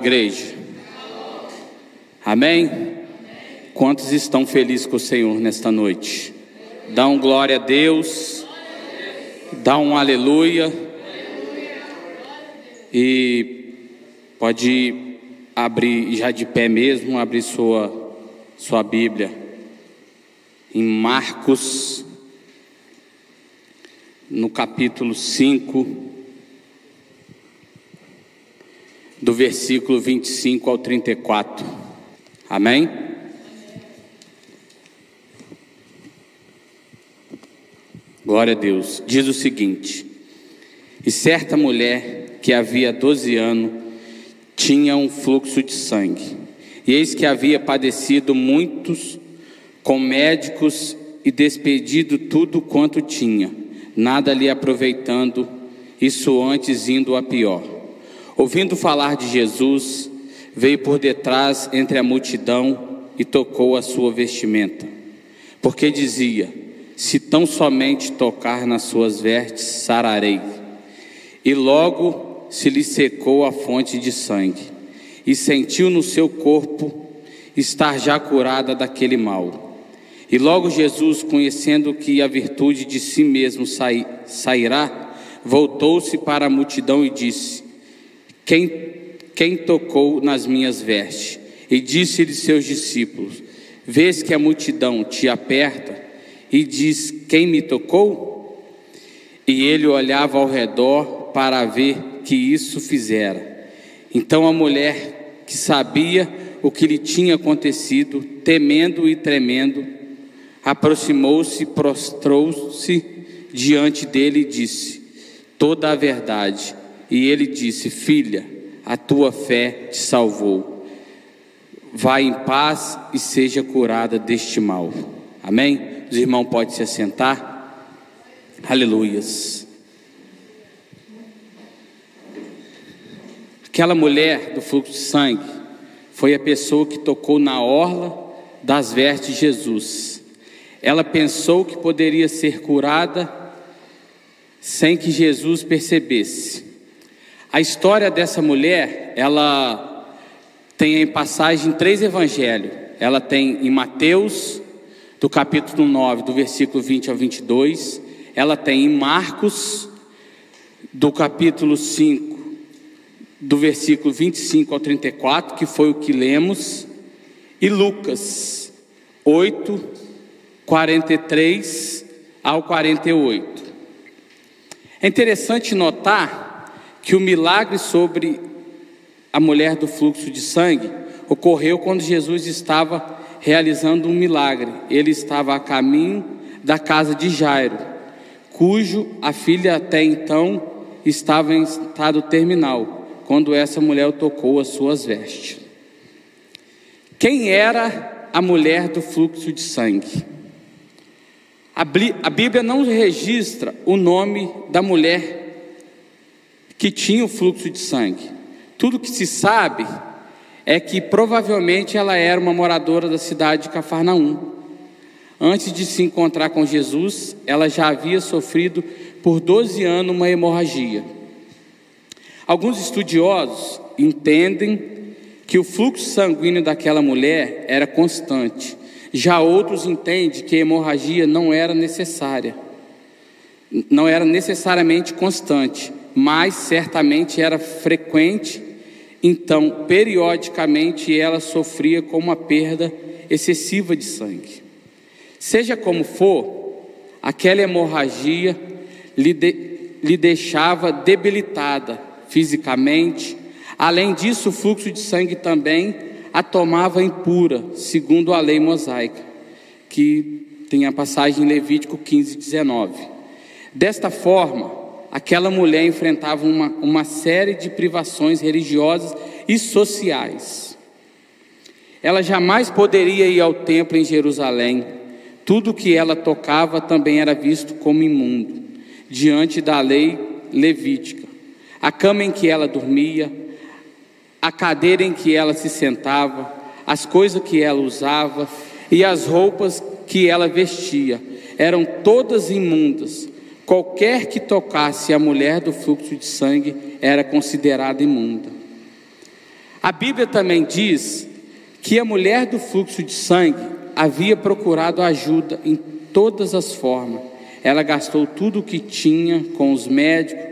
Igreja. Amém? Quantos estão felizes com o Senhor nesta noite? Dá um glória a Deus. Dá um aleluia. E pode abrir já de pé mesmo, abrir sua sua Bíblia em Marcos no capítulo 5 do versículo 25 ao 34. Amém? Glória a Deus. Diz o seguinte: E certa mulher que havia 12 anos tinha um fluxo de sangue, e eis que havia padecido muitos com médicos e despedido tudo quanto tinha, nada lhe aproveitando, isso antes indo a pior. Ouvindo falar de Jesus, veio por detrás entre a multidão e tocou a sua vestimenta, porque dizia: Se tão somente tocar nas suas vestes, sararei. E logo se lhe secou a fonte de sangue, e sentiu no seu corpo estar já curada daquele mal. E logo Jesus, conhecendo que a virtude de si mesmo sairá, voltou-se para a multidão e disse: quem, quem tocou nas minhas vestes? E disse-lhe seus discípulos: Vês que a multidão te aperta e diz: Quem me tocou? E ele olhava ao redor para ver que isso fizera. Então a mulher, que sabia o que lhe tinha acontecido, temendo e tremendo, aproximou-se, prostrou-se diante dele e disse: Toda a verdade. E ele disse: Filha, a tua fé te salvou. Vá em paz e seja curada deste mal. Amém? Os irmãos podem se assentar. Aleluias. Aquela mulher do fluxo de sangue foi a pessoa que tocou na orla das vestes de Jesus. Ela pensou que poderia ser curada sem que Jesus percebesse. A história dessa mulher, ela tem em passagem três evangelhos. Ela tem em Mateus, do capítulo 9, do versículo 20 ao 22. Ela tem em Marcos, do capítulo 5, do versículo 25 ao 34, que foi o que lemos. E Lucas 8, 43 ao 48. É interessante notar que o milagre sobre a mulher do fluxo de sangue ocorreu quando Jesus estava realizando um milagre. Ele estava a caminho da casa de Jairo, cujo a filha até então estava em estado terminal, quando essa mulher tocou as suas vestes. Quem era a mulher do fluxo de sangue? A Bíblia não registra o nome da mulher que tinha o fluxo de sangue. Tudo que se sabe é que provavelmente ela era uma moradora da cidade de Cafarnaum. Antes de se encontrar com Jesus, ela já havia sofrido por 12 anos uma hemorragia. Alguns estudiosos entendem que o fluxo sanguíneo daquela mulher era constante. Já outros entendem que a hemorragia não era necessária, não era necessariamente constante, mas certamente era frequente, então, periodicamente, ela sofria com uma perda excessiva de sangue. Seja como for, aquela hemorragia lhe, de, lhe deixava debilitada fisicamente. Além disso, o fluxo de sangue também a tomava impura, segundo a lei mosaica, que tem a passagem em Levítico 15, 19. Desta forma, aquela mulher enfrentava uma, uma série de privações religiosas e sociais. Ela jamais poderia ir ao templo em Jerusalém. Tudo que ela tocava também era visto como imundo, diante da lei levítica. A cama em que ela dormia, a cadeira em que ela se sentava, as coisas que ela usava e as roupas que ela vestia eram todas imundas, Qualquer que tocasse a mulher do fluxo de sangue era considerada imunda. A Bíblia também diz que a mulher do fluxo de sangue havia procurado ajuda em todas as formas. Ela gastou tudo o que tinha com os médicos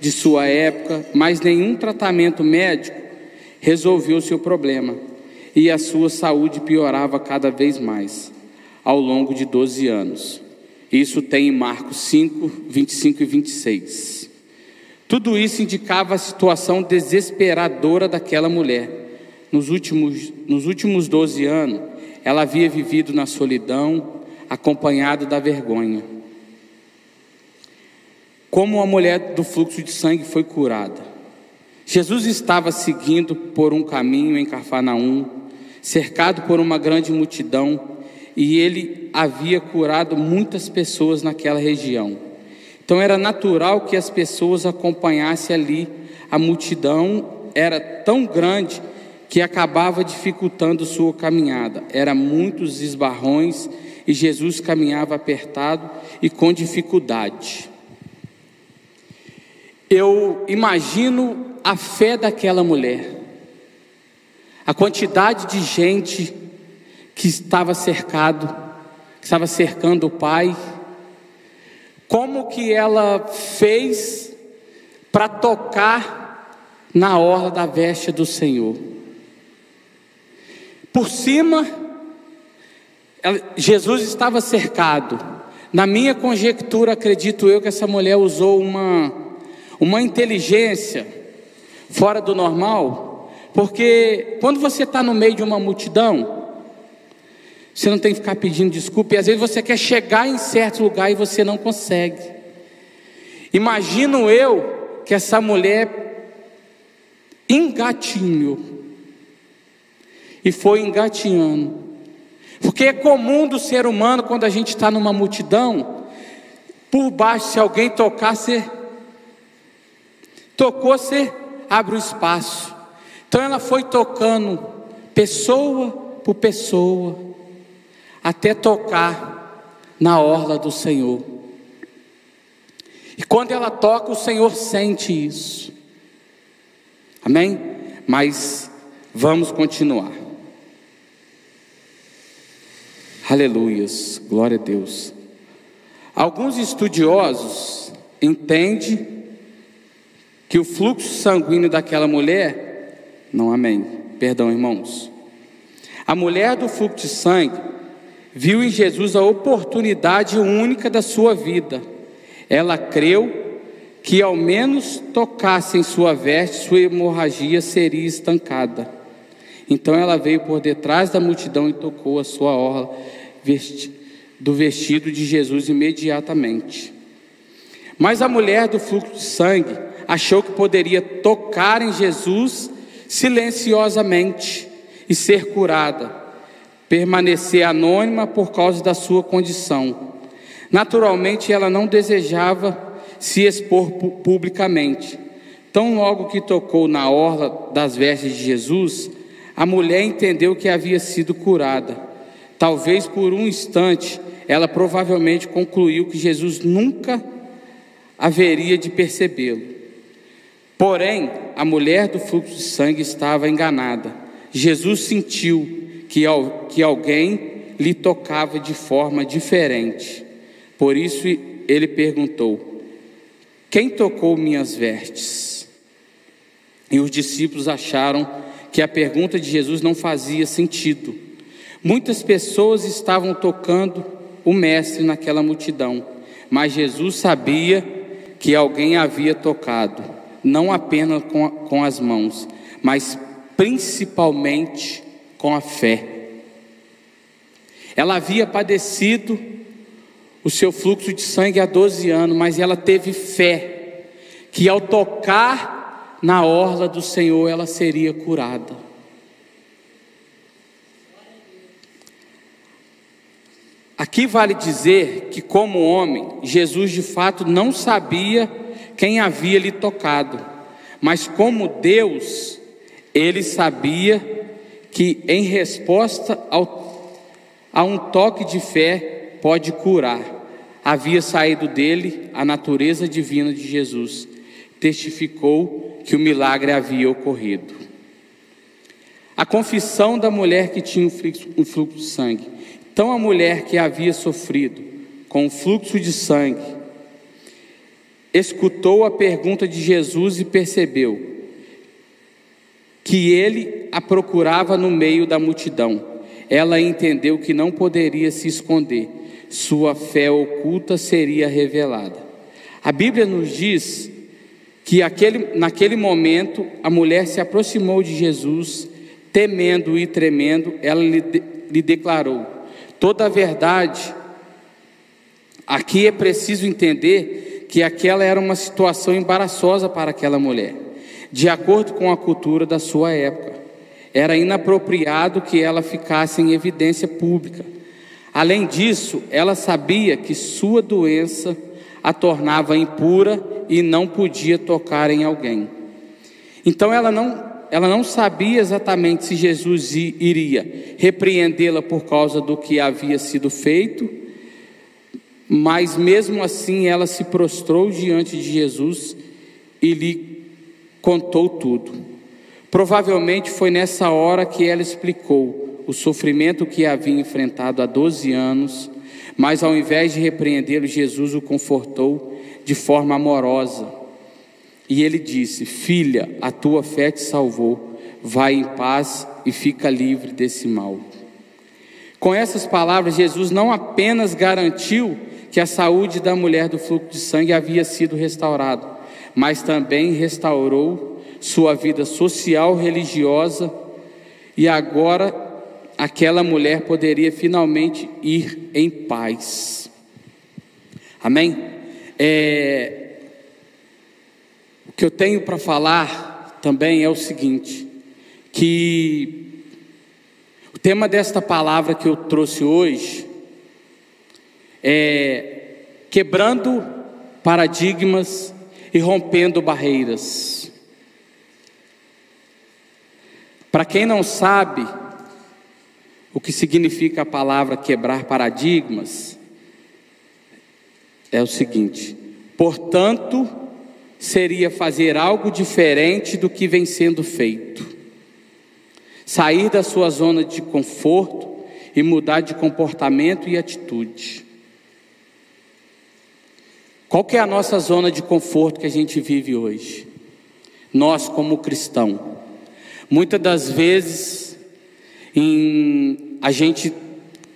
de sua época, mas nenhum tratamento médico resolveu seu problema e a sua saúde piorava cada vez mais ao longo de 12 anos. Isso tem em Marcos 5, 25 e 26. Tudo isso indicava a situação desesperadora daquela mulher. Nos últimos, nos últimos 12 anos, ela havia vivido na solidão, acompanhada da vergonha. Como a mulher do fluxo de sangue foi curada? Jesus estava seguindo por um caminho em Cafarnaum, cercado por uma grande multidão, e ele havia curado muitas pessoas naquela região. Então era natural que as pessoas acompanhassem ali. A multidão era tão grande que acabava dificultando sua caminhada. Era muitos esbarrões e Jesus caminhava apertado e com dificuldade. Eu imagino a fé daquela mulher, a quantidade de gente que estava cercado, que estava cercando o pai, como que ela fez para tocar na orla da veste do Senhor. Por cima, Jesus estava cercado. Na minha conjectura, acredito eu que essa mulher usou uma, uma inteligência fora do normal, porque quando você está no meio de uma multidão, você não tem que ficar pedindo desculpa, e às vezes você quer chegar em certo lugar e você não consegue. Imagino eu que essa mulher engatinhou e foi engatinhando. Porque é comum do ser humano, quando a gente está numa multidão, por baixo, se alguém tocar, você tocou, você abre o espaço. Então ela foi tocando pessoa por pessoa, até tocar na orla do Senhor. E quando ela toca, o Senhor sente isso. Amém? Mas vamos continuar. Aleluias, glória a Deus. Alguns estudiosos entendem que o fluxo sanguíneo daquela mulher, não amém, perdão irmãos. A mulher do fluxo de sangue viu em Jesus a oportunidade única da sua vida. Ela creu que ao menos tocasse em sua veste, sua hemorragia seria estancada. Então ela veio por detrás da multidão e tocou a sua orla do vestido de Jesus imediatamente. Mas a mulher do fluxo de sangue achou que poderia tocar em Jesus silenciosamente e ser curada, permanecer anônima por causa da sua condição. Naturalmente, ela não desejava se expor publicamente. Tão logo que tocou na orla das vestes de Jesus, a mulher entendeu que havia sido curada. Talvez por um instante, ela provavelmente concluiu que Jesus nunca haveria de percebê-lo. Porém, a mulher do fluxo de sangue estava enganada. Jesus sentiu que, que alguém lhe tocava de forma diferente. Por isso ele perguntou: Quem tocou minhas vestes? E os discípulos acharam que a pergunta de Jesus não fazia sentido. Muitas pessoas estavam tocando o Mestre naquela multidão, mas Jesus sabia que alguém havia tocado, não apenas com, com as mãos, mas principalmente com a fé. Ela havia padecido o seu fluxo de sangue há 12 anos, mas ela teve fé que ao tocar na orla do Senhor ela seria curada. Aqui vale dizer que, como homem, Jesus de fato não sabia quem havia lhe tocado, mas como Deus, ele sabia que, em resposta ao, a um toque de fé, pode curar. Havia saído dele a natureza divina de Jesus, testificou que o milagre havia ocorrido. a confissão da mulher que tinha um fluxo de sangue. Então, a mulher que havia sofrido com o fluxo de sangue escutou a pergunta de Jesus e percebeu que ele a procurava no meio da multidão. Ela entendeu que não poderia se esconder, sua fé oculta seria revelada. A Bíblia nos diz que aquele, naquele momento a mulher se aproximou de Jesus, temendo e tremendo, ela lhe, lhe declarou toda a verdade. Aqui é preciso entender que aquela era uma situação embaraçosa para aquela mulher, de acordo com a cultura da sua época. Era inapropriado que ela ficasse em evidência pública. Além disso, ela sabia que sua doença a tornava impura e não podia tocar em alguém. Então ela não, ela não sabia exatamente se Jesus iria repreendê-la por causa do que havia sido feito, mas mesmo assim ela se prostrou diante de Jesus e lhe contou tudo. Provavelmente foi nessa hora que ela explicou o sofrimento que havia enfrentado há 12 anos mas ao invés de repreendê-lo, Jesus o confortou de forma amorosa. E ele disse: Filha, a tua fé te salvou, vai em paz e fica livre desse mal. Com essas palavras, Jesus não apenas garantiu que a saúde da mulher do fluxo de sangue havia sido restaurada, mas também restaurou sua vida social, religiosa, e agora aquela mulher poderia finalmente ir em paz. Amém? É, o que eu tenho para falar também é o seguinte: que o tema desta palavra que eu trouxe hoje é quebrando paradigmas e rompendo barreiras. Para quem não sabe, o que significa a palavra quebrar paradigmas é o seguinte: portanto, seria fazer algo diferente do que vem sendo feito, sair da sua zona de conforto e mudar de comportamento e atitude. Qual que é a nossa zona de conforto que a gente vive hoje? Nós, como cristão, muitas das vezes em a gente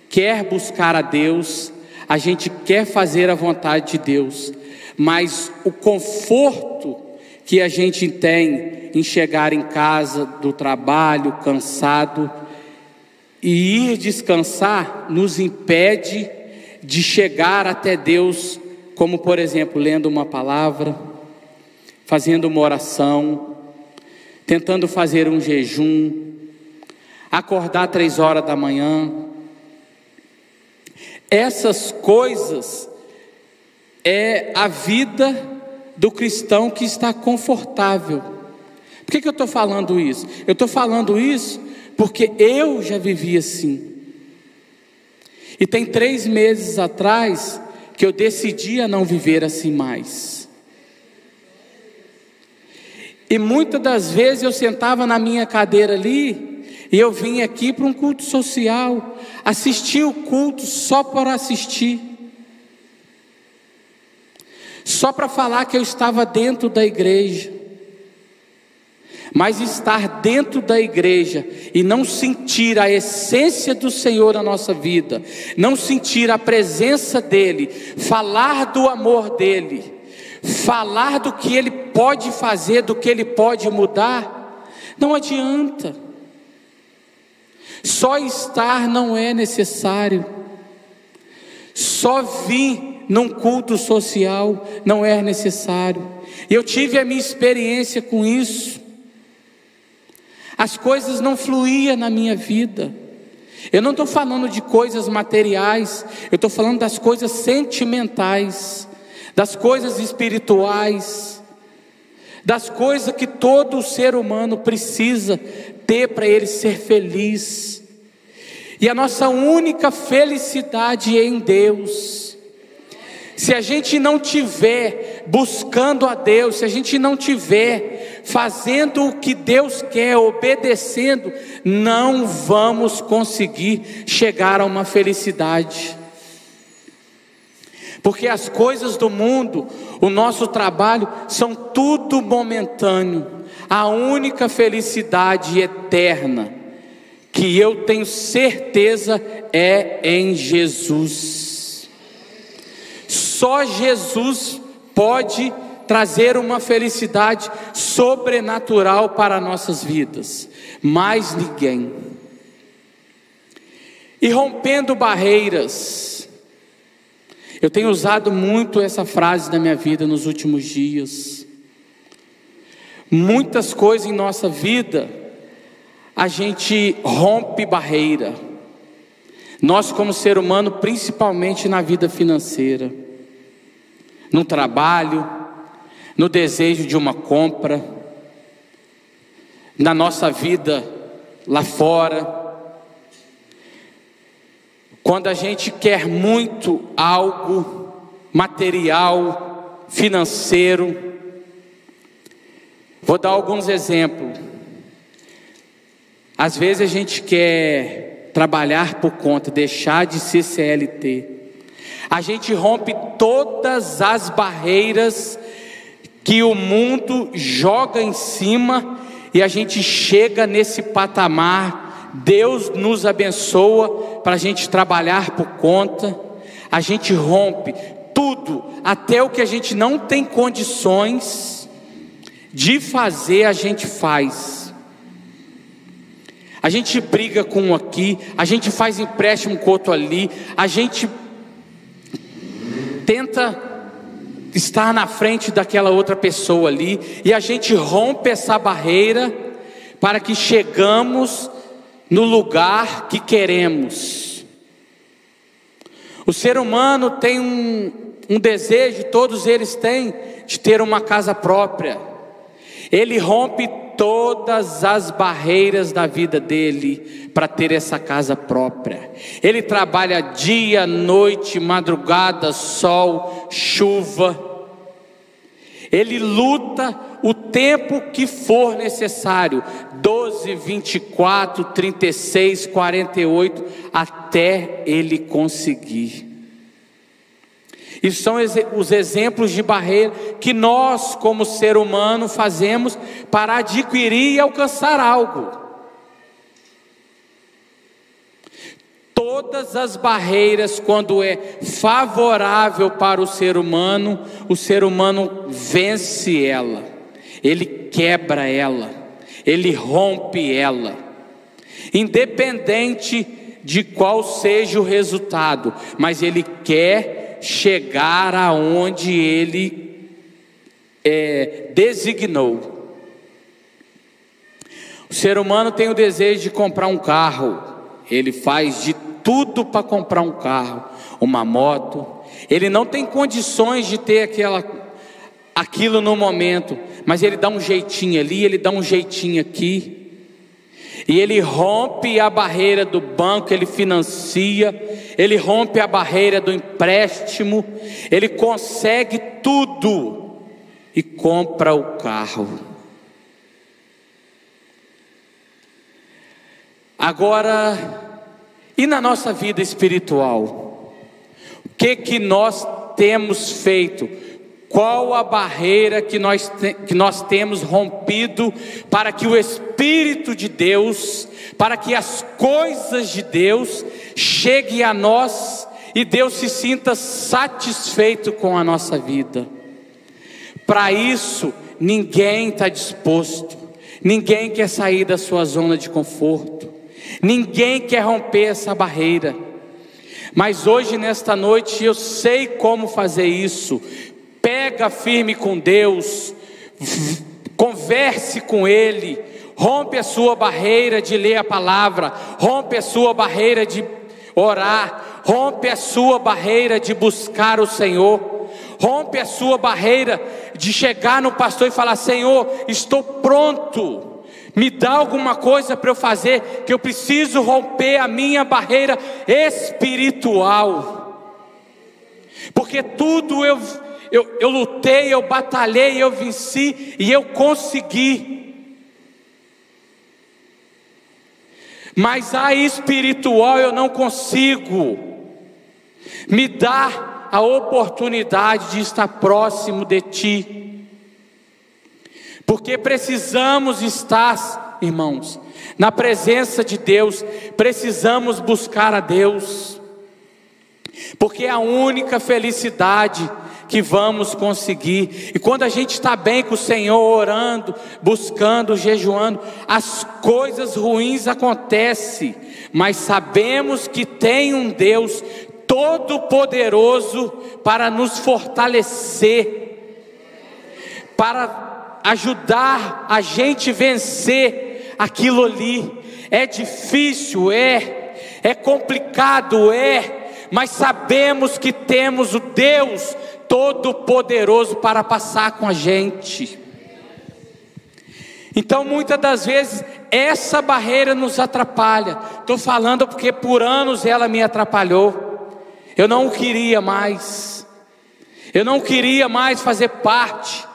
quer buscar a Deus, a gente quer fazer a vontade de Deus, mas o conforto que a gente tem em chegar em casa do trabalho cansado e ir descansar nos impede de chegar até Deus, como por exemplo, lendo uma palavra, fazendo uma oração, tentando fazer um jejum, acordar três horas da manhã. Essas coisas é a vida do cristão que está confortável. Por que, que eu estou falando isso? Eu estou falando isso porque eu já vivi assim. E tem três meses atrás que eu decidi a não viver assim mais. E muitas das vezes eu sentava na minha cadeira ali e eu vim aqui para um culto social, assistir o culto só por assistir, só para falar que eu estava dentro da igreja. Mas estar dentro da igreja e não sentir a essência do Senhor na nossa vida, não sentir a presença dEle, falar do amor dEle, falar do que Ele pode fazer, do que Ele pode mudar, não adianta. Só estar não é necessário. Só vir num culto social não é necessário. Eu tive a minha experiência com isso. As coisas não fluíam na minha vida. Eu não estou falando de coisas materiais, eu estou falando das coisas sentimentais, das coisas espirituais, das coisas que todo ser humano precisa ter para ele ser feliz. E a nossa única felicidade é em Deus. Se a gente não tiver buscando a Deus, se a gente não tiver fazendo o que Deus quer, obedecendo, não vamos conseguir chegar a uma felicidade. Porque as coisas do mundo, o nosso trabalho, são tudo momentâneo. A única felicidade eterna que eu tenho certeza é em Jesus. Só Jesus pode trazer uma felicidade sobrenatural para nossas vidas, mais ninguém. E rompendo barreiras, eu tenho usado muito essa frase na minha vida nos últimos dias. Muitas coisas em nossa vida, a gente rompe barreira. Nós, como ser humano, principalmente na vida financeira, no trabalho, no desejo de uma compra, na nossa vida lá fora. Quando a gente quer muito algo material, financeiro, vou dar alguns exemplos. Às vezes a gente quer trabalhar por conta, deixar de ser CLT. A gente rompe todas as barreiras que o mundo joga em cima e a gente chega nesse patamar. Deus nos abençoa para a gente trabalhar por conta, a gente rompe tudo, até o que a gente não tem condições de fazer, a gente faz. A gente briga com um aqui, a gente faz empréstimo com outro ali, a gente tenta estar na frente daquela outra pessoa ali, e a gente rompe essa barreira para que chegamos no lugar que queremos. O ser humano tem um, um desejo, todos eles têm, de ter uma casa própria. Ele rompe todas as barreiras da vida dele para ter essa casa própria. Ele trabalha dia, noite, madrugada, sol, chuva. Ele luta o tempo que for necessário 12, 24, 36, 48 até ele conseguir. E são os exemplos de barreira que nós, como ser humano, fazemos para adquirir e alcançar algo. Todas as barreiras, quando é favorável para o ser humano, o ser humano vence ela, ele quebra ela, ele rompe ela, independente de qual seja o resultado, mas ele quer chegar aonde ele é, designou. O ser humano tem o desejo de comprar um carro, ele faz de tudo para comprar um carro, uma moto. Ele não tem condições de ter aquela, aquilo no momento, mas ele dá um jeitinho ali, ele dá um jeitinho aqui. E ele rompe a barreira do banco, ele financia, ele rompe a barreira do empréstimo, ele consegue tudo e compra o carro. Agora, e na nossa vida espiritual? O que que nós temos feito qual a barreira que nós, que nós temos rompido para que o Espírito de Deus, para que as coisas de Deus cheguem a nós e Deus se sinta satisfeito com a nossa vida? Para isso, ninguém está disposto, ninguém quer sair da sua zona de conforto, ninguém quer romper essa barreira. Mas hoje, nesta noite, eu sei como fazer isso, pega firme com Deus, converse com Ele, rompe a sua barreira de ler a palavra, rompe a sua barreira de orar, rompe a sua barreira de buscar o Senhor, rompe a sua barreira de chegar no pastor e falar: Senhor, estou pronto. Me dá alguma coisa para eu fazer, que eu preciso romper a minha barreira espiritual. Porque tudo eu eu, eu lutei, eu batalhei, eu venci e eu consegui. Mas a espiritual eu não consigo. Me dá a oportunidade de estar próximo de Ti. Porque precisamos estar, irmãos, na presença de Deus, precisamos buscar a Deus, porque é a única felicidade que vamos conseguir. E quando a gente está bem com o Senhor, orando, buscando, jejuando, as coisas ruins acontecem, mas sabemos que tem um Deus todo-poderoso para nos fortalecer, para ajudar a gente vencer aquilo ali. É difícil, é, é complicado, é, mas sabemos que temos o Deus Todo-Poderoso para passar com a gente. Então, muitas das vezes, essa barreira nos atrapalha. Estou falando porque por anos ela me atrapalhou. Eu não queria mais. Eu não queria mais fazer parte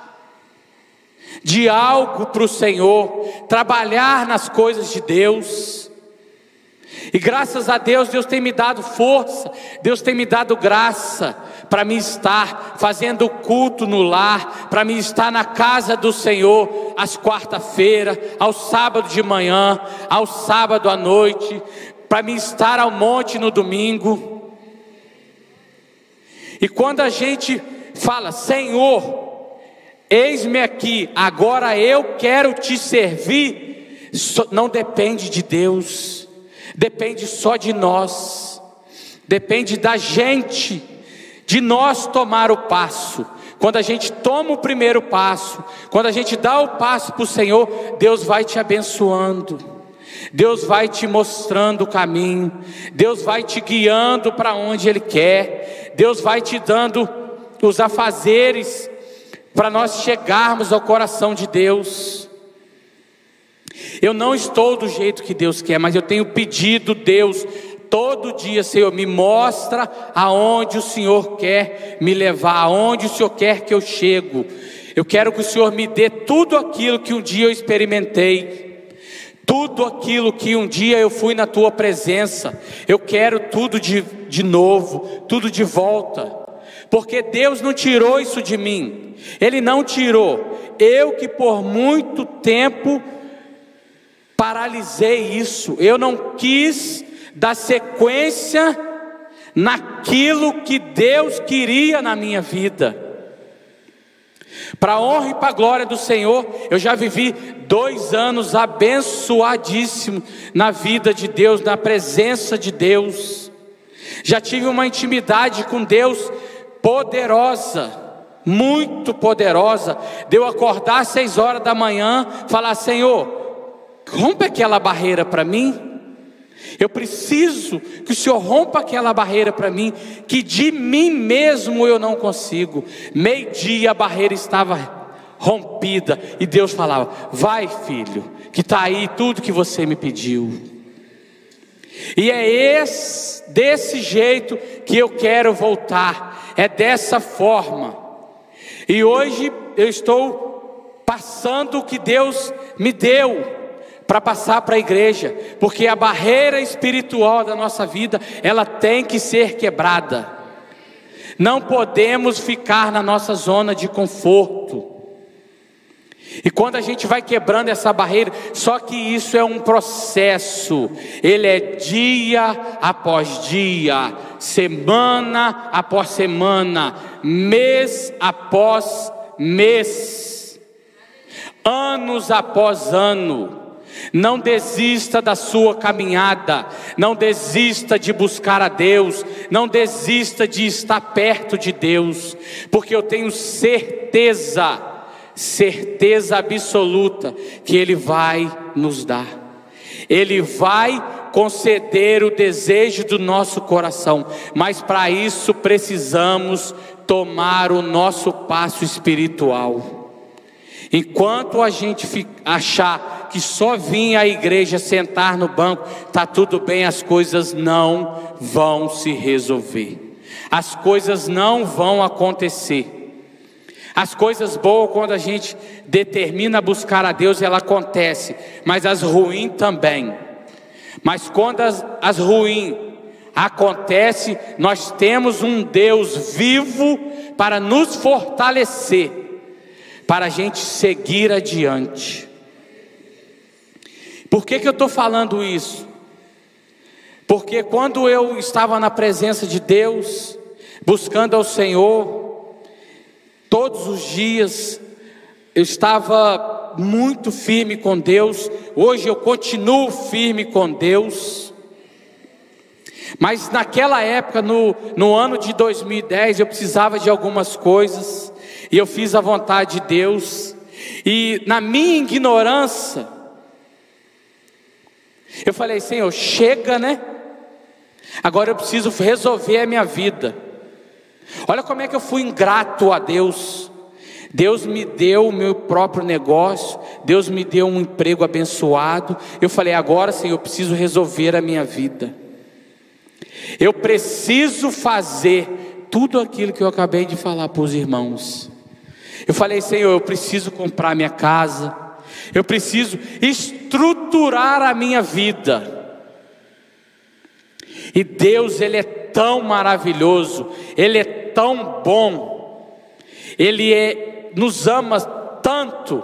de algo para o Senhor, trabalhar nas coisas de Deus. E graças a Deus, Deus tem me dado força, Deus tem me dado graça para me estar fazendo culto no lar, para me estar na casa do Senhor às quarta-feira, ao sábado de manhã, ao sábado à noite, para me estar ao monte no domingo. E quando a gente fala, Senhor, eis-me aqui, agora eu quero te servir, não depende de Deus, depende só de nós, depende da gente, de nós tomar o passo. Quando a gente toma o primeiro passo, quando a gente dá o passo para o Senhor, Deus vai te abençoando. Deus vai te mostrando o caminho, Deus vai te guiando para onde Ele quer, Deus vai te dando os afazeres para nós chegarmos ao coração de Deus. Eu não estou do jeito que Deus quer, mas eu tenho pedido Deus todo dia, Senhor, me mostra aonde o Senhor quer me levar, aonde o Senhor quer que eu chego. Eu quero que o Senhor me dê tudo aquilo que um dia eu experimentei tudo aquilo que um dia eu fui na tua presença, eu quero tudo de, de novo, tudo de volta, porque Deus não tirou isso de mim, Ele não tirou, eu que por muito tempo paralisei isso, eu não quis dar sequência naquilo que Deus queria na minha vida. Para a honra e para a glória do Senhor, eu já vivi dois anos abençoadíssimo na vida de Deus, na presença de Deus. Já tive uma intimidade com Deus poderosa, muito poderosa. Deu acordar às seis horas da manhã, falar: Senhor, rompe aquela barreira para mim. Eu preciso que o Senhor rompa aquela barreira para mim, que de mim mesmo eu não consigo. Meio-dia a barreira estava rompida e Deus falava: Vai, filho, que está aí tudo que você me pediu. E é esse, desse jeito que eu quero voltar, é dessa forma. E hoje eu estou passando o que Deus me deu para passar para a igreja, porque a barreira espiritual da nossa vida, ela tem que ser quebrada. Não podemos ficar na nossa zona de conforto. E quando a gente vai quebrando essa barreira, só que isso é um processo, ele é dia após dia, semana após semana, mês após mês, anos após ano. Não desista da sua caminhada, não desista de buscar a Deus, não desista de estar perto de Deus, porque eu tenho certeza, certeza absoluta, que Ele vai nos dar, Ele vai conceder o desejo do nosso coração, mas para isso precisamos tomar o nosso passo espiritual. Enquanto a gente achar que só vir à igreja sentar no banco, tá tudo bem, as coisas não vão se resolver. As coisas não vão acontecer. As coisas boas, quando a gente determina buscar a Deus, ela acontece, mas as ruins também. Mas quando as, as ruins acontecem, nós temos um Deus vivo para nos fortalecer, para a gente seguir adiante. Por que, que eu estou falando isso? Porque quando eu estava na presença de Deus, buscando ao Senhor, todos os dias, eu estava muito firme com Deus, hoje eu continuo firme com Deus. Mas naquela época, no, no ano de 2010, eu precisava de algumas coisas, e eu fiz a vontade de Deus, e na minha ignorância, eu falei, Senhor, chega, né? Agora eu preciso resolver a minha vida. Olha como é que eu fui ingrato a Deus. Deus me deu o meu próprio negócio, Deus me deu um emprego abençoado. Eu falei, agora, Senhor, eu preciso resolver a minha vida. Eu preciso fazer tudo aquilo que eu acabei de falar para os irmãos. Eu falei, Senhor, eu preciso comprar minha casa, eu preciso estruturar a minha vida. E Deus, Ele é tão maravilhoso, Ele é tão bom, Ele é, nos ama tanto,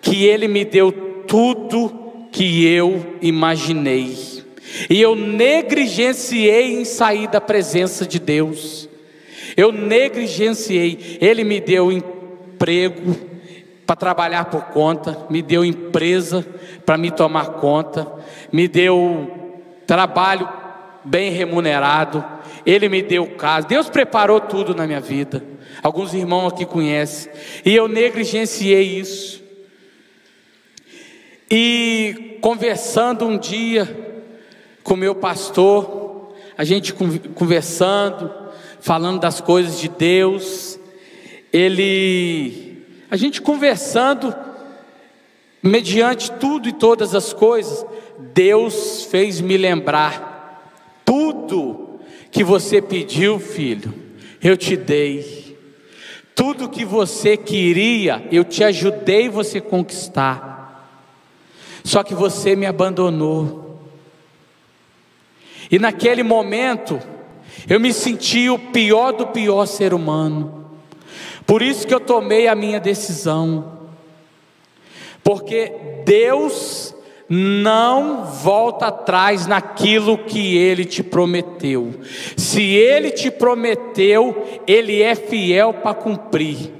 que Ele me deu tudo que eu imaginei. E eu negligenciei em sair da presença de Deus. Eu negligenciei. Ele me deu emprego, para trabalhar por conta, me deu empresa para me tomar conta, me deu trabalho bem remunerado, Ele me deu casa. Deus preparou tudo na minha vida. Alguns irmãos aqui conhecem, e eu negligenciei isso. E conversando um dia com meu pastor, a gente conversando, falando das coisas de Deus, ele a gente conversando, mediante tudo e todas as coisas, Deus fez me lembrar: tudo que você pediu, filho, eu te dei. Tudo que você queria, eu te ajudei você conquistar. Só que você me abandonou. E naquele momento, eu me senti o pior do pior ser humano. Por isso que eu tomei a minha decisão. Porque Deus não volta atrás naquilo que ele te prometeu. Se ele te prometeu, ele é fiel para cumprir.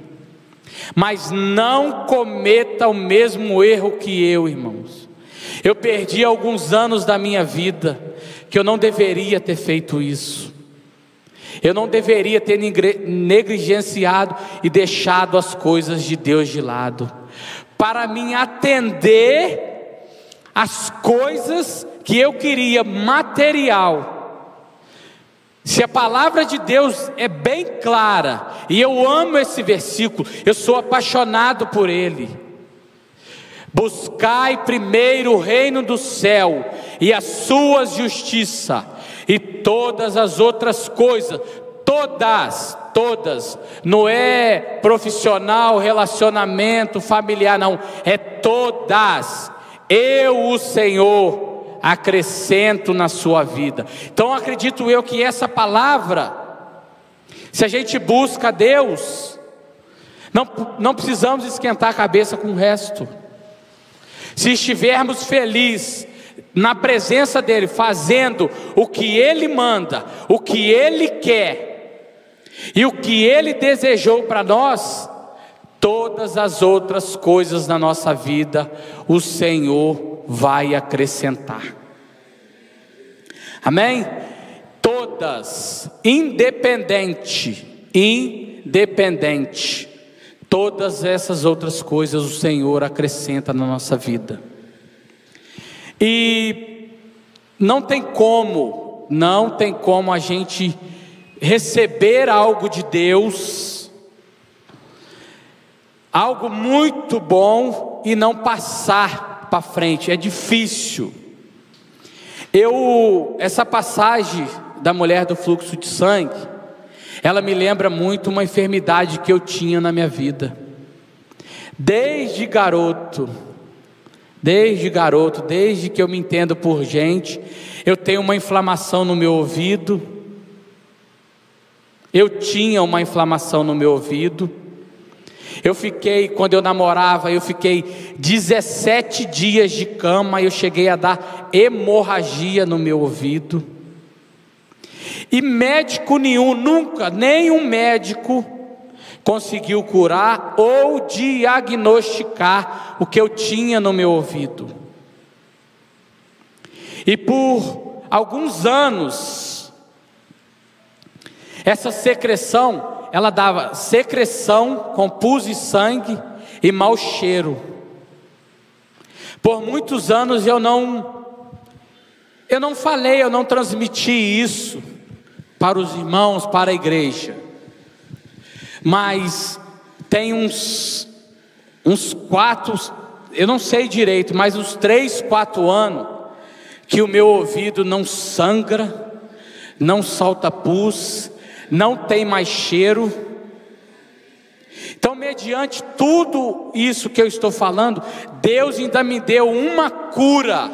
Mas não cometa o mesmo erro que eu, irmãos. Eu perdi alguns anos da minha vida que eu não deveria ter feito isso. Eu não deveria ter negligenciado e deixado as coisas de Deus de lado, para me atender às coisas que eu queria material. Se a palavra de Deus é bem clara, e eu amo esse versículo, eu sou apaixonado por ele. Buscai primeiro o reino do céu e a sua justiça, e todas as outras coisas, todas, todas, não é profissional, relacionamento, familiar, não, é todas. Eu, o Senhor, acrescento na sua vida. Então acredito eu que essa palavra, se a gente busca Deus, não, não precisamos esquentar a cabeça com o resto. Se estivermos felizes na presença dEle, fazendo o que Ele manda, o que Ele quer, e o que Ele desejou para nós, todas as outras coisas na nossa vida, o Senhor vai acrescentar. Amém? Todas, independente, independente, todas essas outras coisas o Senhor acrescenta na nossa vida. E não tem como, não tem como a gente receber algo de Deus, algo muito bom e não passar para frente, é difícil. Eu, essa passagem da mulher do fluxo de sangue, ela me lembra muito uma enfermidade que eu tinha na minha vida. Desde garoto, desde garoto, desde que eu me entendo por gente, eu tenho uma inflamação no meu ouvido. Eu tinha uma inflamação no meu ouvido. Eu fiquei, quando eu namorava, eu fiquei 17 dias de cama, eu cheguei a dar hemorragia no meu ouvido. E médico nenhum, nunca, nenhum médico conseguiu curar ou diagnosticar o que eu tinha no meu ouvido. E por alguns anos, essa secreção, ela dava secreção com pus e sangue e mau cheiro. Por muitos anos eu não eu não falei, eu não transmiti isso para os irmãos, para a igreja. Mas tem uns, uns quatro, eu não sei direito, mas uns três, quatro anos que o meu ouvido não sangra, não solta pus, não tem mais cheiro. Então, mediante tudo isso que eu estou falando, Deus ainda me deu uma cura.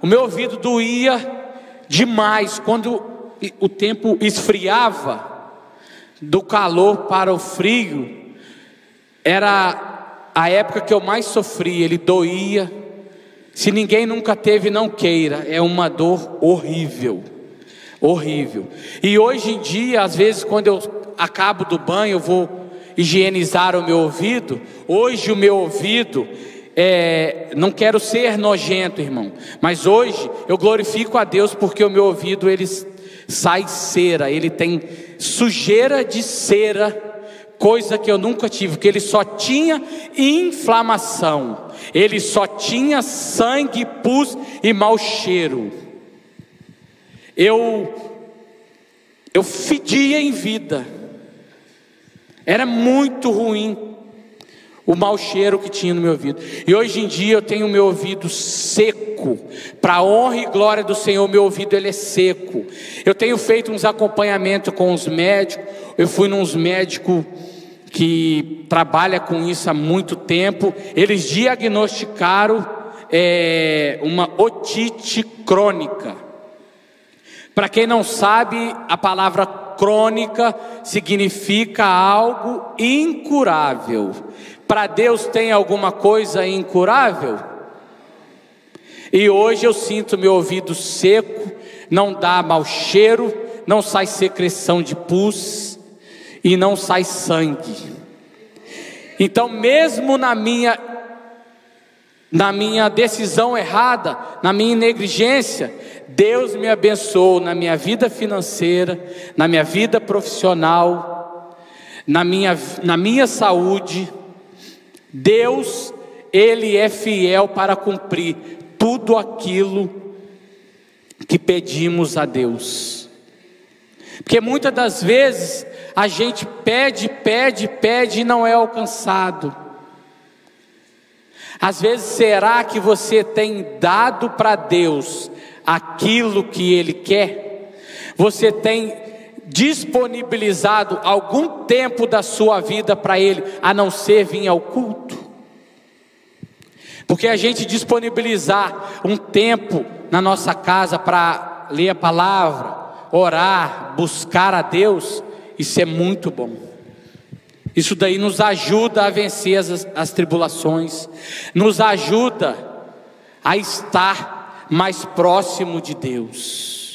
O meu ouvido doía demais quando o tempo esfriava, do calor para o frio, era a época que eu mais sofria, ele doía. Se ninguém nunca teve, não queira, é uma dor horrível, horrível. E hoje em dia, às vezes, quando eu acabo do banho, eu vou higienizar o meu ouvido. Hoje, o meu ouvido é, não quero ser nojento, irmão, mas hoje eu glorifico a Deus porque o meu ouvido ele sai cera, ele tem sujeira de cera, coisa que eu nunca tive, porque ele só tinha inflamação, ele só tinha sangue, pus e mau cheiro. Eu eu fedia em vida. Era muito ruim o mau cheiro que tinha no meu ouvido. E hoje em dia eu tenho o meu ouvido seco. Para a honra e glória do Senhor, meu ouvido ele é seco. Eu tenho feito uns acompanhamentos com os médicos. Eu fui nos médicos que trabalha com isso há muito tempo. Eles diagnosticaram é, uma otite crônica. Para quem não sabe, a palavra crônica significa algo incurável. Para Deus tem alguma coisa incurável? E hoje eu sinto meu ouvido seco, não dá mau cheiro, não sai secreção de pus e não sai sangue. Então, mesmo na minha na minha decisão errada, na minha negligência, Deus me abençoou na minha vida financeira, na minha vida profissional, na minha, na minha saúde, Deus, Ele é fiel para cumprir tudo aquilo que pedimos a Deus. Porque muitas das vezes a gente pede, pede, pede e não é alcançado. Às vezes, será que você tem dado para Deus aquilo que Ele quer? Você tem disponibilizado algum tempo da sua vida para Ele, a não ser vir ao culto? Porque a gente disponibilizar um tempo na nossa casa para ler a palavra, orar, buscar a Deus, isso é muito bom. Isso daí nos ajuda a vencer as, as tribulações, nos ajuda a estar mais próximo de Deus.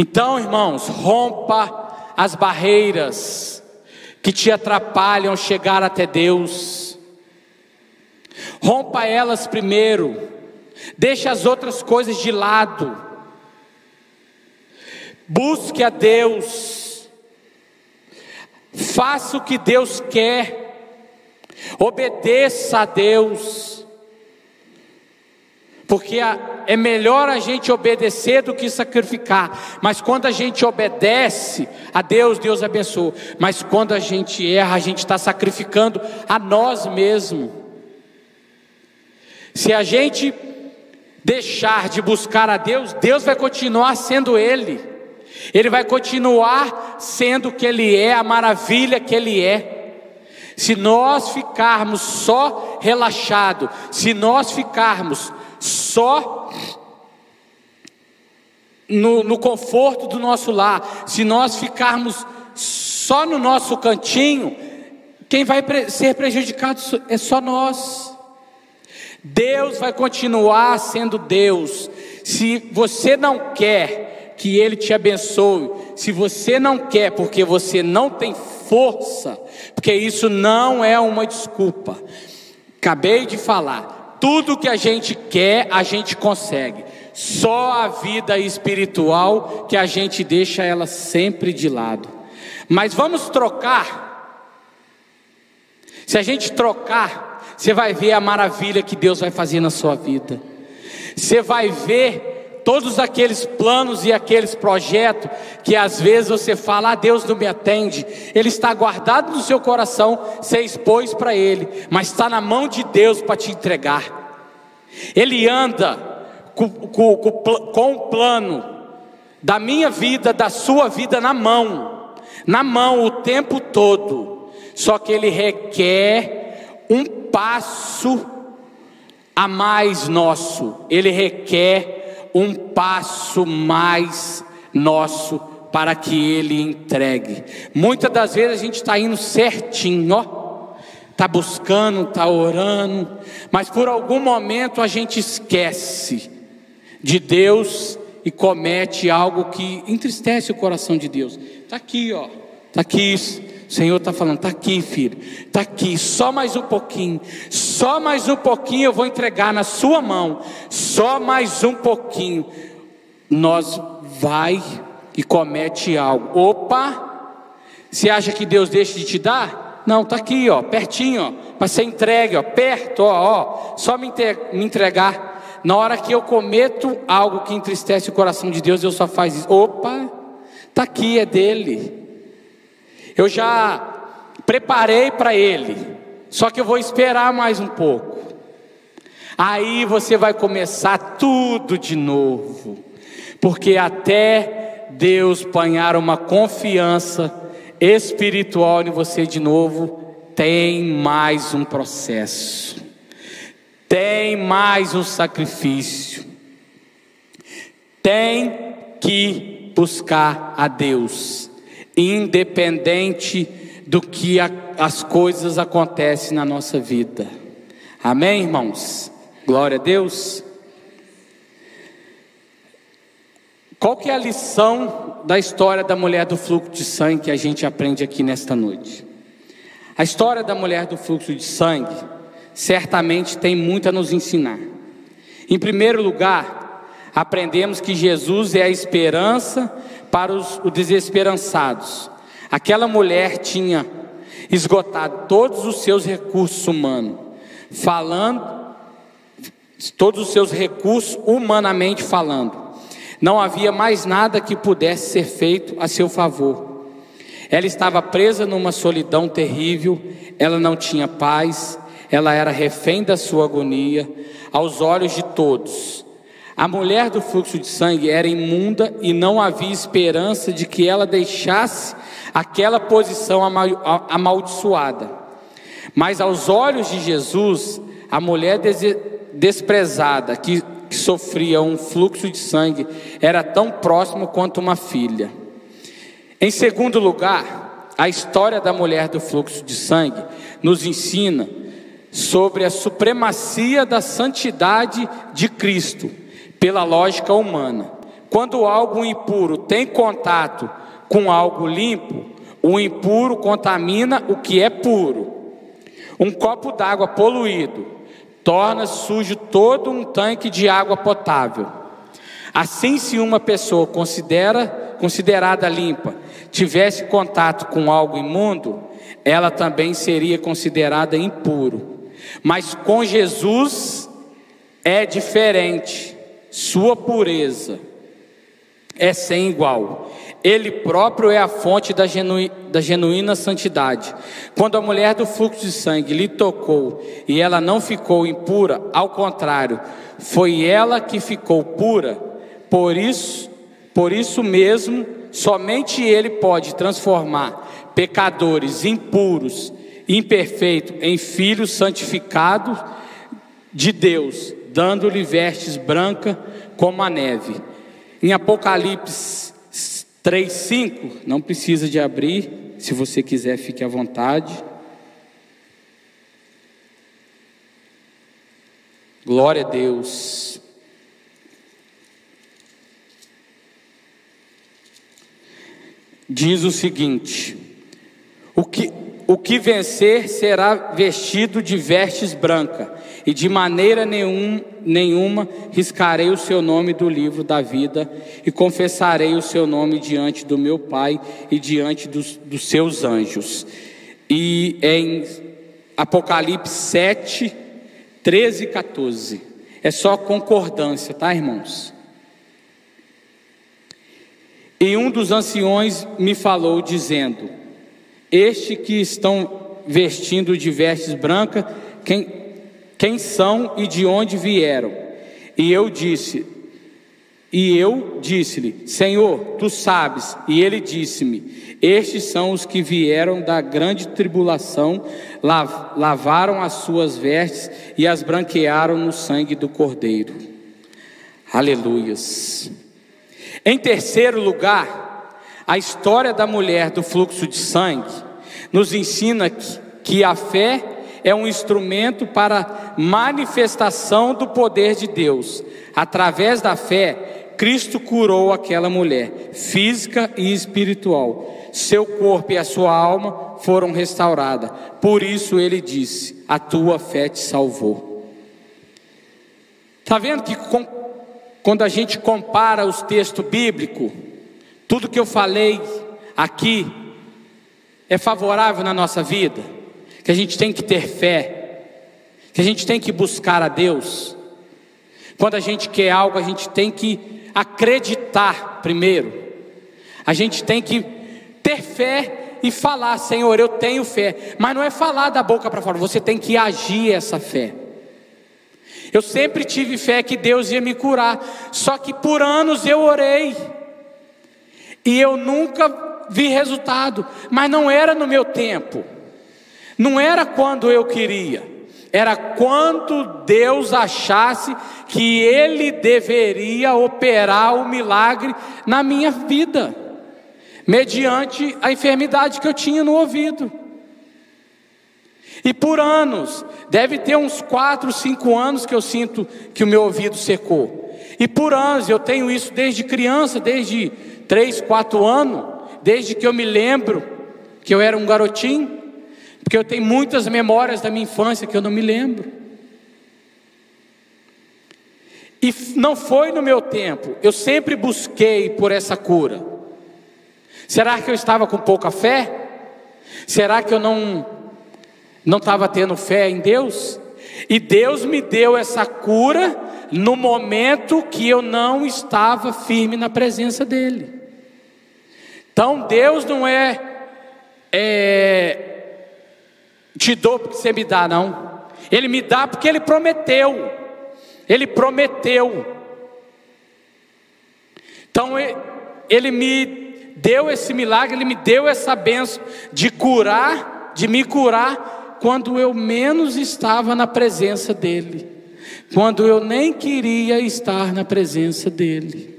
Então, irmãos, rompa as barreiras que te atrapalham chegar até Deus. Rompa elas primeiro. Deixe as outras coisas de lado. Busque a Deus. Faça o que Deus quer. Obedeça a Deus. Porque é melhor a gente obedecer do que sacrificar. Mas quando a gente obedece a Deus, Deus abençoa. Mas quando a gente erra, a gente está sacrificando a nós mesmos. Se a gente deixar de buscar a Deus, Deus vai continuar sendo Ele. Ele vai continuar sendo o que Ele é, a maravilha que Ele é. Se nós ficarmos só relaxado, se nós ficarmos só no, no conforto do nosso lar, se nós ficarmos só no nosso cantinho, quem vai ser prejudicado é só nós. Deus vai continuar sendo Deus. Se você não quer que Ele te abençoe, se você não quer porque você não tem força, porque isso não é uma desculpa. Acabei de falar, tudo que a gente quer, a gente consegue. Só a vida espiritual que a gente deixa ela sempre de lado. Mas vamos trocar. Se a gente trocar, você vai ver a maravilha que Deus vai fazer na sua vida. Você vai ver todos aqueles planos e aqueles projetos que às vezes você fala, ah, Deus não me atende. Ele está guardado no seu coração, você expôs para Ele, mas está na mão de Deus para te entregar. Ele anda com, com, com, o plano da minha vida, da sua vida na mão, na mão o tempo todo. Só que ele requer um passo a mais nosso, ele requer um passo mais nosso para que ele entregue. Muitas das vezes a gente está indo certinho, ó, está buscando, está orando, mas por algum momento a gente esquece de Deus e comete algo que entristece o coração de Deus. Está aqui, ó. Está aqui. O Senhor está falando, está aqui, filho. Está aqui, só mais um pouquinho. Só mais um pouquinho eu vou entregar na sua mão. Só mais um pouquinho. Nós vai e comete algo. Opa! Você acha que Deus deixa de te dar? Não, está aqui, ó, pertinho, para ser entregue, ó, perto, ó, ó, só me entregar na hora que eu cometo algo que entristece o coração de Deus, eu só faz isso. Opa, tá aqui, é dele. Eu já preparei para ele, só que eu vou esperar mais um pouco. Aí você vai começar tudo de novo, porque até Deus panhar uma confiança espiritual em você de novo, tem mais um processo tem mais um sacrifício, tem que buscar a Deus, independente do que a, as coisas acontecem na nossa vida. Amém, irmãos? Glória a Deus. Qual que é a lição da história da mulher do fluxo de sangue que a gente aprende aqui nesta noite? A história da mulher do fluxo de sangue certamente tem muito a nos ensinar. Em primeiro lugar, aprendemos que Jesus é a esperança para os, os desesperançados. Aquela mulher tinha esgotado todos os seus recursos humanos, falando, todos os seus recursos humanamente falando. Não havia mais nada que pudesse ser feito a seu favor. Ela estava presa numa solidão terrível, ela não tinha paz, ela era refém da sua agonia aos olhos de todos. A mulher do fluxo de sangue era imunda e não havia esperança de que ela deixasse aquela posição amaldiçoada. Mas aos olhos de Jesus, a mulher desprezada que, que sofria um fluxo de sangue era tão próximo quanto uma filha. Em segundo lugar, a história da mulher do fluxo de sangue nos ensina sobre a supremacia da santidade de Cristo pela lógica humana. Quando algo impuro tem contato com algo limpo, o impuro contamina o que é puro. Um copo d'água poluído torna sujo todo um tanque de água potável. Assim, se uma pessoa considera, considerada limpa tivesse contato com algo imundo, ela também seria considerada impuro. Mas com Jesus é diferente. Sua pureza é sem igual. Ele próprio é a fonte da, genu... da genuína santidade. Quando a mulher do fluxo de sangue lhe tocou e ela não ficou impura, ao contrário, foi ela que ficou pura. Por isso, por isso mesmo, Somente Ele pode transformar pecadores impuros, imperfeitos, em filhos santificados de Deus, dando-lhe vestes brancas como a neve. Em Apocalipse 3:5, não precisa de abrir, se você quiser, fique à vontade. Glória a Deus. Diz o seguinte: o que, o que vencer será vestido de vestes brancas, e de maneira nenhum, nenhuma riscarei o seu nome do livro da vida, e confessarei o seu nome diante do meu Pai e diante dos, dos seus anjos. E em Apocalipse 7, 13 e 14. É só concordância, tá, irmãos? E um dos anciões me falou, dizendo: Este que estão vestindo de vestes brancas, quem, quem são e de onde vieram? E eu disse: E eu disse-lhe: Senhor, tu sabes. E ele disse-me: Estes são os que vieram da grande tribulação, lavaram as suas vestes e as branquearam no sangue do Cordeiro. Aleluias. Em terceiro lugar, a história da mulher do fluxo de sangue nos ensina que, que a fé é um instrumento para manifestação do poder de Deus. Através da fé, Cristo curou aquela mulher, física e espiritual. Seu corpo e a sua alma foram restauradas. Por isso ele disse: A tua fé te salvou. Está vendo que com quando a gente compara os textos bíblicos, tudo que eu falei aqui é favorável na nossa vida, que a gente tem que ter fé, que a gente tem que buscar a Deus. Quando a gente quer algo, a gente tem que acreditar primeiro. A gente tem que ter fé e falar, Senhor, eu tenho fé. Mas não é falar da boca para fora, você tem que agir essa fé. Eu sempre tive fé que Deus ia me curar, só que por anos eu orei e eu nunca vi resultado, mas não era no meu tempo, não era quando eu queria, era quando Deus achasse que Ele deveria operar o milagre na minha vida, mediante a enfermidade que eu tinha no ouvido. E por anos, deve ter uns 4, 5 anos que eu sinto que o meu ouvido secou. E por anos, eu tenho isso desde criança, desde 3, 4 anos, desde que eu me lembro que eu era um garotinho, porque eu tenho muitas memórias da minha infância que eu não me lembro. E não foi no meu tempo, eu sempre busquei por essa cura. Será que eu estava com pouca fé? Será que eu não não estava tendo fé em Deus, e Deus me deu essa cura no momento que eu não estava firme na presença dEle. Então Deus não é, é te dou porque você me dá, não. Ele me dá porque Ele prometeu. Ele prometeu. Então Ele me deu esse milagre, Ele me deu essa benção de curar, de me curar quando eu menos estava na presença dEle, quando eu nem queria estar na presença dEle.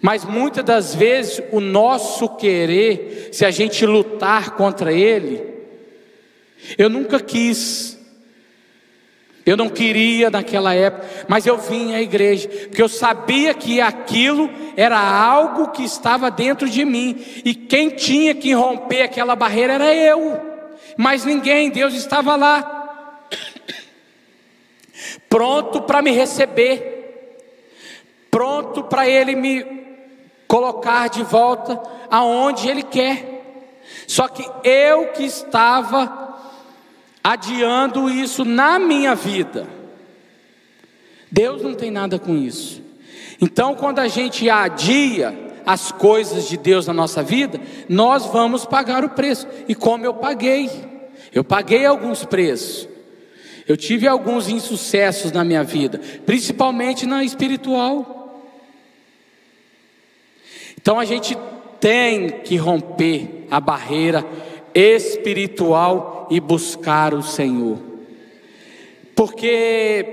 Mas muitas das vezes o nosso querer, se a gente lutar contra Ele, eu nunca quis, eu não queria naquela época, mas eu vim à igreja, porque eu sabia que aquilo era algo que estava dentro de mim, e quem tinha que romper aquela barreira era eu mas ninguém, Deus estava lá, pronto para me receber, pronto para Ele me colocar de volta aonde Ele quer. Só que eu que estava adiando isso na minha vida. Deus não tem nada com isso. Então, quando a gente adia as coisas de Deus na nossa vida, nós vamos pagar o preço. E como eu paguei, eu paguei alguns preços. Eu tive alguns insucessos na minha vida, principalmente na espiritual. Então a gente tem que romper a barreira espiritual e buscar o Senhor. Porque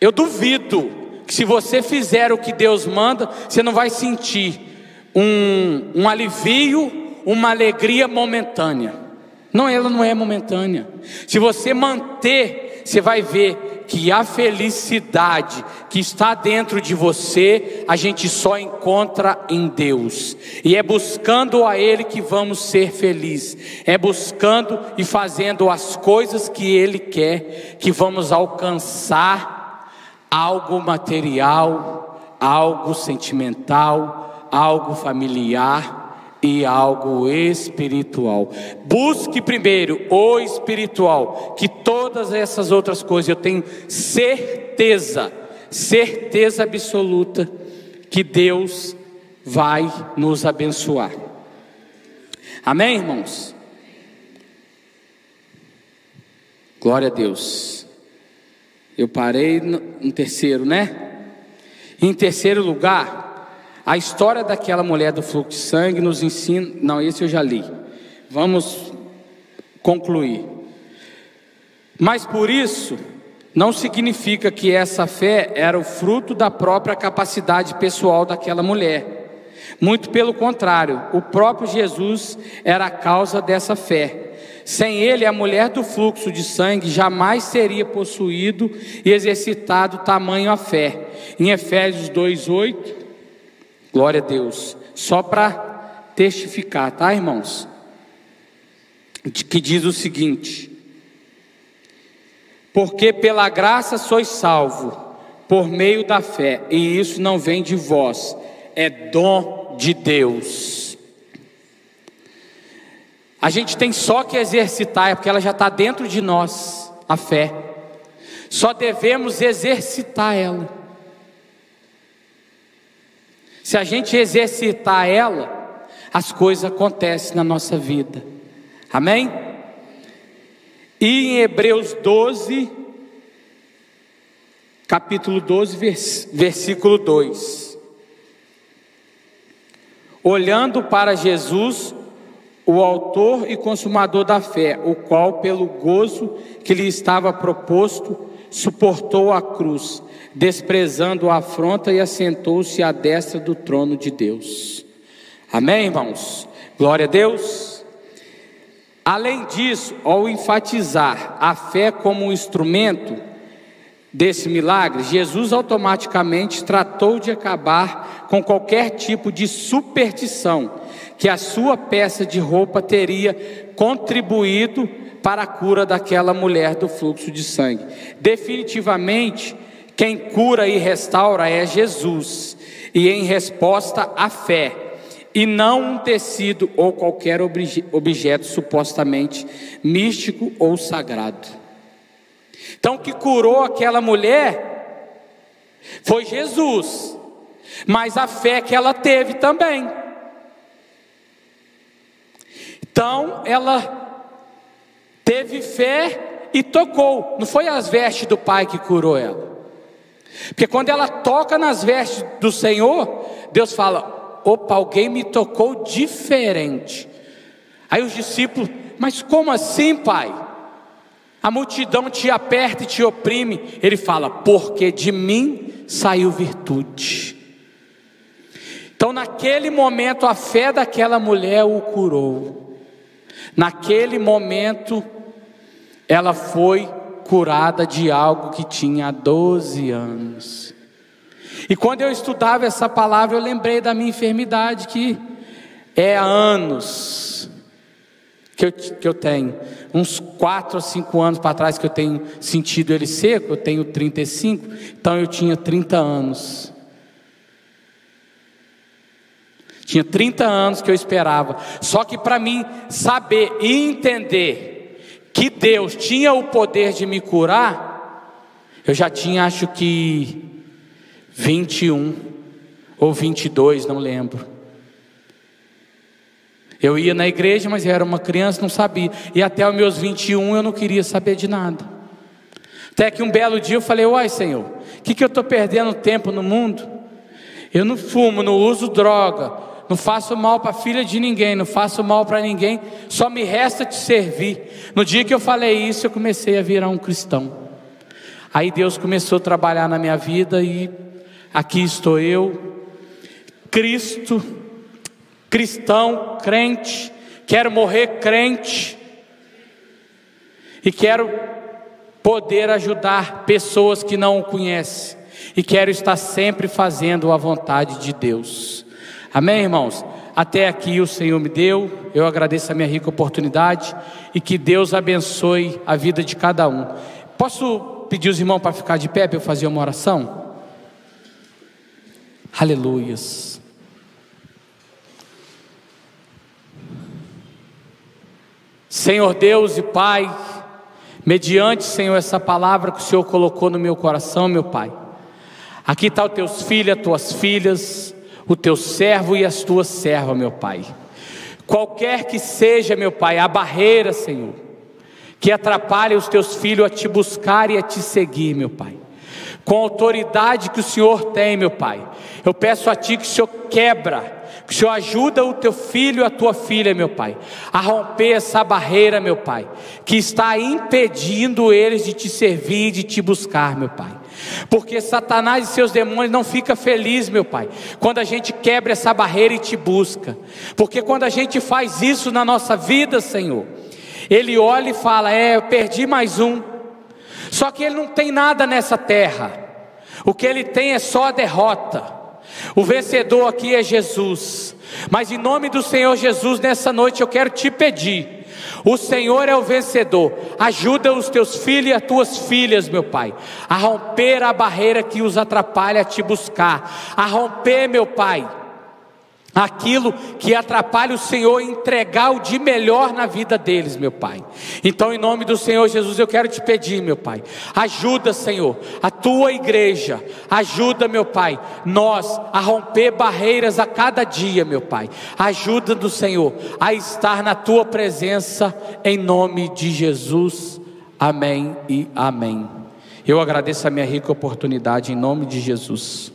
eu duvido que se você fizer o que Deus manda, você não vai sentir um, um alivio, uma alegria momentânea. Não, ela não é momentânea. Se você manter, você vai ver que a felicidade que está dentro de você, a gente só encontra em Deus. E é buscando a Ele que vamos ser felizes. É buscando e fazendo as coisas que Ele quer que vamos alcançar algo material, algo sentimental, algo familiar e algo espiritual. Busque primeiro o espiritual, que todas essas outras coisas eu tenho certeza, certeza absoluta que Deus vai nos abençoar. Amém, irmãos? Glória a Deus. Eu parei no, no terceiro, né? Em terceiro lugar, a história daquela mulher do fluxo de sangue nos ensina. Não, esse eu já li. Vamos concluir. Mas por isso, não significa que essa fé era o fruto da própria capacidade pessoal daquela mulher. Muito pelo contrário, o próprio Jesus era a causa dessa fé. Sem ele, a mulher do fluxo de sangue jamais teria possuído e exercitado tamanho a fé. Em Efésios 2:8, Glória a Deus. Só para testificar, tá, irmãos? Que diz o seguinte: Porque pela graça sois salvo, por meio da fé, e isso não vem de vós, é dom de Deus. A gente tem só que exercitar, é porque ela já está dentro de nós, a fé. Só devemos exercitar ela. Se a gente exercitar ela, as coisas acontecem na nossa vida. Amém? E em Hebreus 12, capítulo 12, versículo 2. Olhando para Jesus, o autor e consumador da fé, o qual, pelo gozo que lhe estava proposto, suportou a cruz, desprezando a afronta e assentou-se à destra do trono de Deus. Amém, irmãos? Glória a Deus. Além disso, ao enfatizar a fé como um instrumento desse milagre, Jesus automaticamente tratou de acabar com qualquer tipo de superstição que a sua peça de roupa teria contribuído para a cura daquela mulher do fluxo de sangue. Definitivamente, quem cura e restaura é Jesus, e em resposta à fé, e não um tecido ou qualquer objeto supostamente místico ou sagrado. Então, que curou aquela mulher foi Jesus, mas a fé que ela teve também. Então, ela teve fé e tocou, não foi as vestes do pai que curou ela. Porque quando ela toca nas vestes do Senhor, Deus fala: opa, alguém me tocou diferente. Aí os discípulos, mas como assim, pai? A multidão te aperta e te oprime. Ele fala: porque de mim saiu virtude. Então, naquele momento, a fé daquela mulher o curou. Naquele momento, ela foi curada de algo que tinha 12 anos. E quando eu estudava essa palavra, eu lembrei da minha enfermidade, que é há anos que eu, que eu tenho. Uns 4 ou 5 anos para trás que eu tenho sentido ele seco, eu tenho 35, então eu tinha 30 anos. Tinha 30 anos que eu esperava. Só que para mim saber e entender que Deus tinha o poder de me curar, eu já tinha, acho que 21 ou 22, não lembro. Eu ia na igreja, mas eu era uma criança, não sabia. E até os meus 21 eu não queria saber de nada. Até que um belo dia eu falei: Uai, Senhor, o que, que eu estou perdendo tempo no mundo? Eu não fumo, não uso droga, não faço mal para a filha de ninguém, não faço mal para ninguém, só me resta te servir. No dia que eu falei isso, eu comecei a virar um cristão. Aí Deus começou a trabalhar na minha vida e aqui estou eu, Cristo, cristão, crente, quero morrer crente e quero poder ajudar pessoas que não o conhecem e quero estar sempre fazendo a vontade de Deus. Amém, irmãos? Até aqui o Senhor me deu, eu agradeço a minha rica oportunidade e que Deus abençoe a vida de cada um. Posso pedir os irmãos para ficar de pé para eu fazer uma oração? Aleluias. Senhor Deus e Pai, mediante, Senhor, essa palavra que o Senhor colocou no meu coração, meu Pai. Aqui está os teus filhos, as tuas filhas, o teu servo e as tuas servas, meu Pai. Qualquer que seja, meu Pai, a barreira, Senhor, que atrapalhe os teus filhos a te buscar e a te seguir, meu Pai. Com a autoridade que o Senhor tem, meu Pai, eu peço a Ti que o Senhor quebra que o Senhor ajuda o teu filho e a tua filha, meu Pai, a romper essa barreira, meu Pai, que está impedindo eles de te servir e de te buscar, meu Pai. Porque Satanás e seus demônios não fica feliz, meu Pai, quando a gente quebra essa barreira e te busca. Porque quando a gente faz isso na nossa vida, Senhor, ele olha e fala: "É, eu perdi mais um". Só que ele não tem nada nessa terra. O que ele tem é só a derrota. O vencedor aqui é Jesus. Mas em nome do Senhor Jesus, nessa noite eu quero te pedir. O Senhor é o vencedor. Ajuda os teus filhos e as tuas filhas, meu Pai, a romper a barreira que os atrapalha a te buscar. A romper, meu Pai, aquilo que atrapalha o Senhor entregar o de melhor na vida deles, meu Pai. Então, em nome do Senhor Jesus, eu quero te pedir, meu Pai, ajuda, Senhor, a tua igreja, ajuda, meu Pai, nós a romper barreiras a cada dia, meu Pai. Ajuda do Senhor a estar na tua presença, em nome de Jesus. Amém e amém. Eu agradeço a minha rica oportunidade em nome de Jesus.